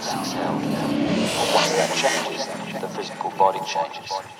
frequency sound. And once that changes, the physical body changes.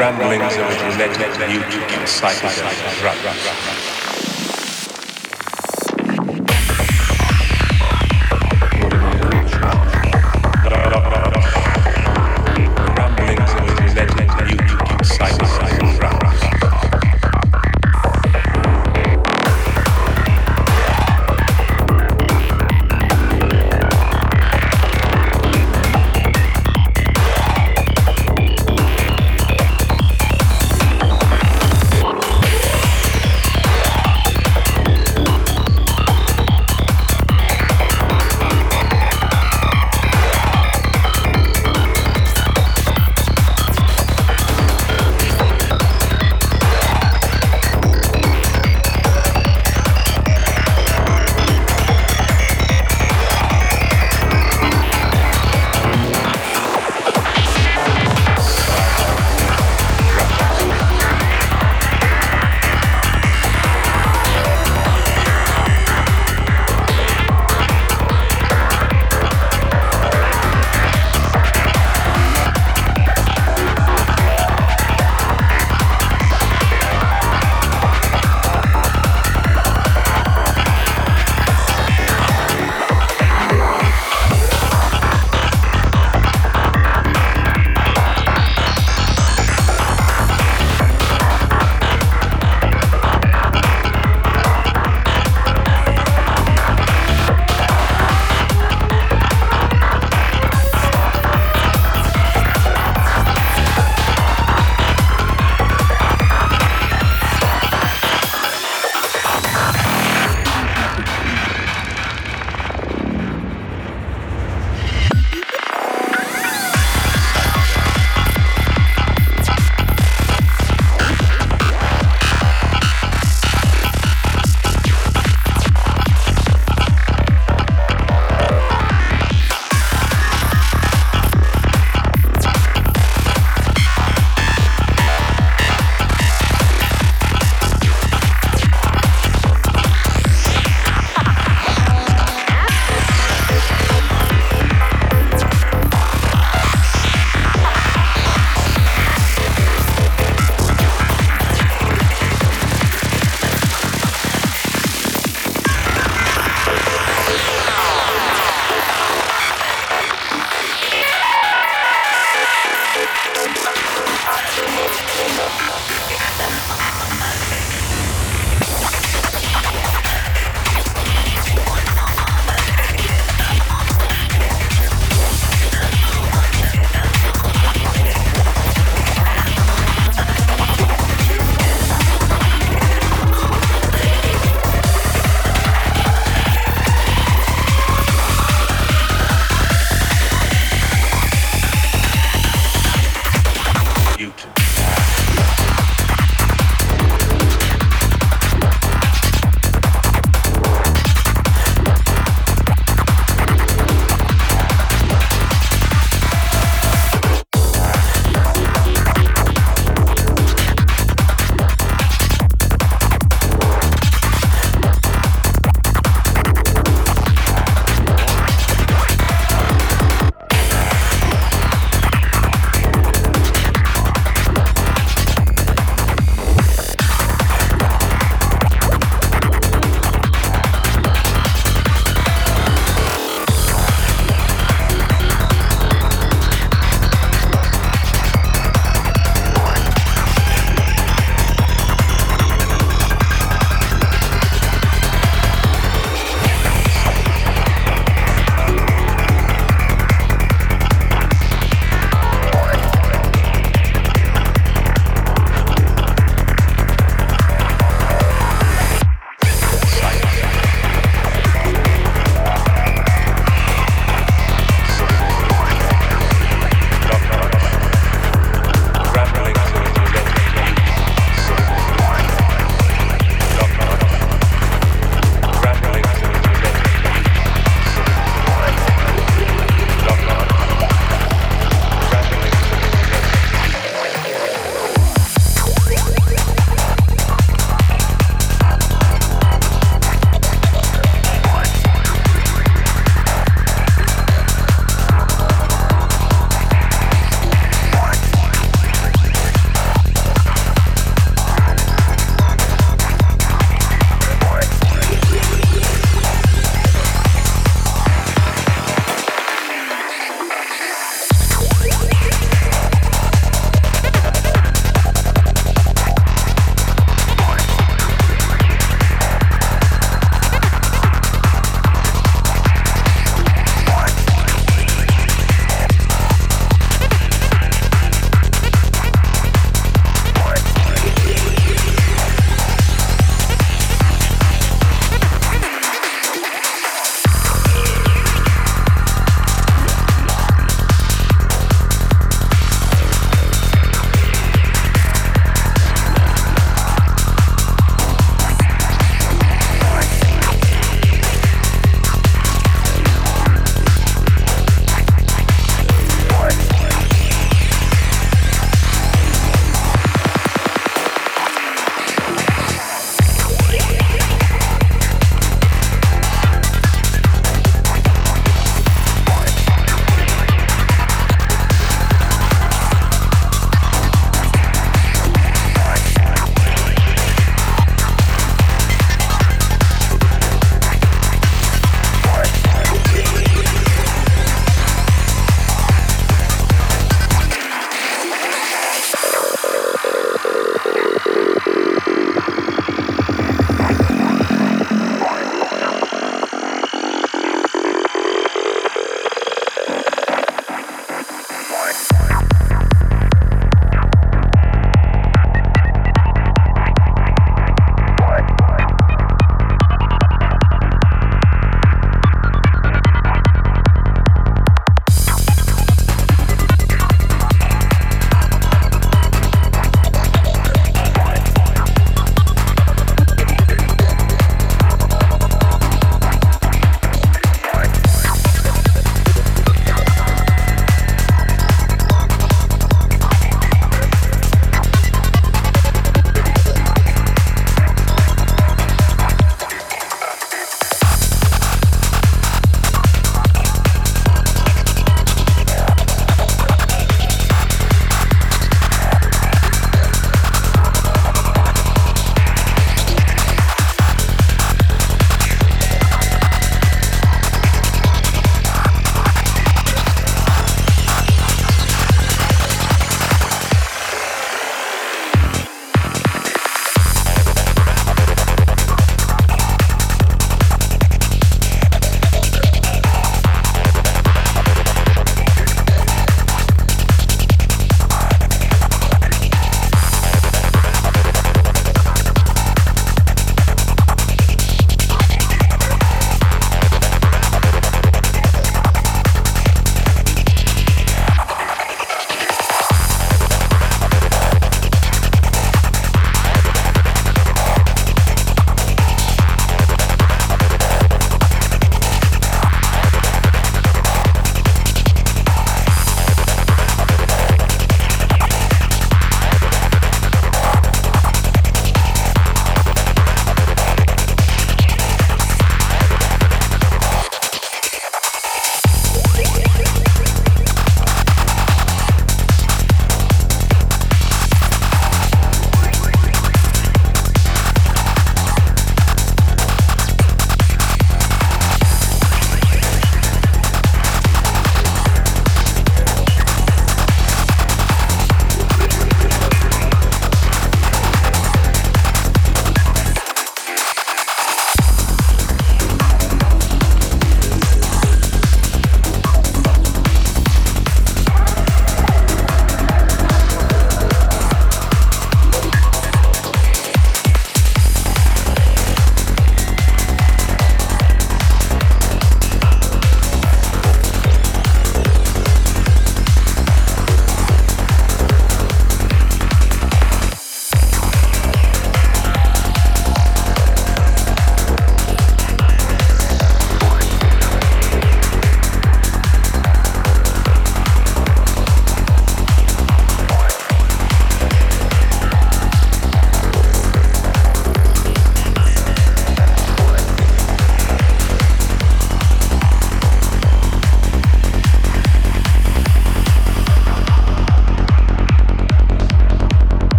Ramblings of a genetic mutant psychedelic drug.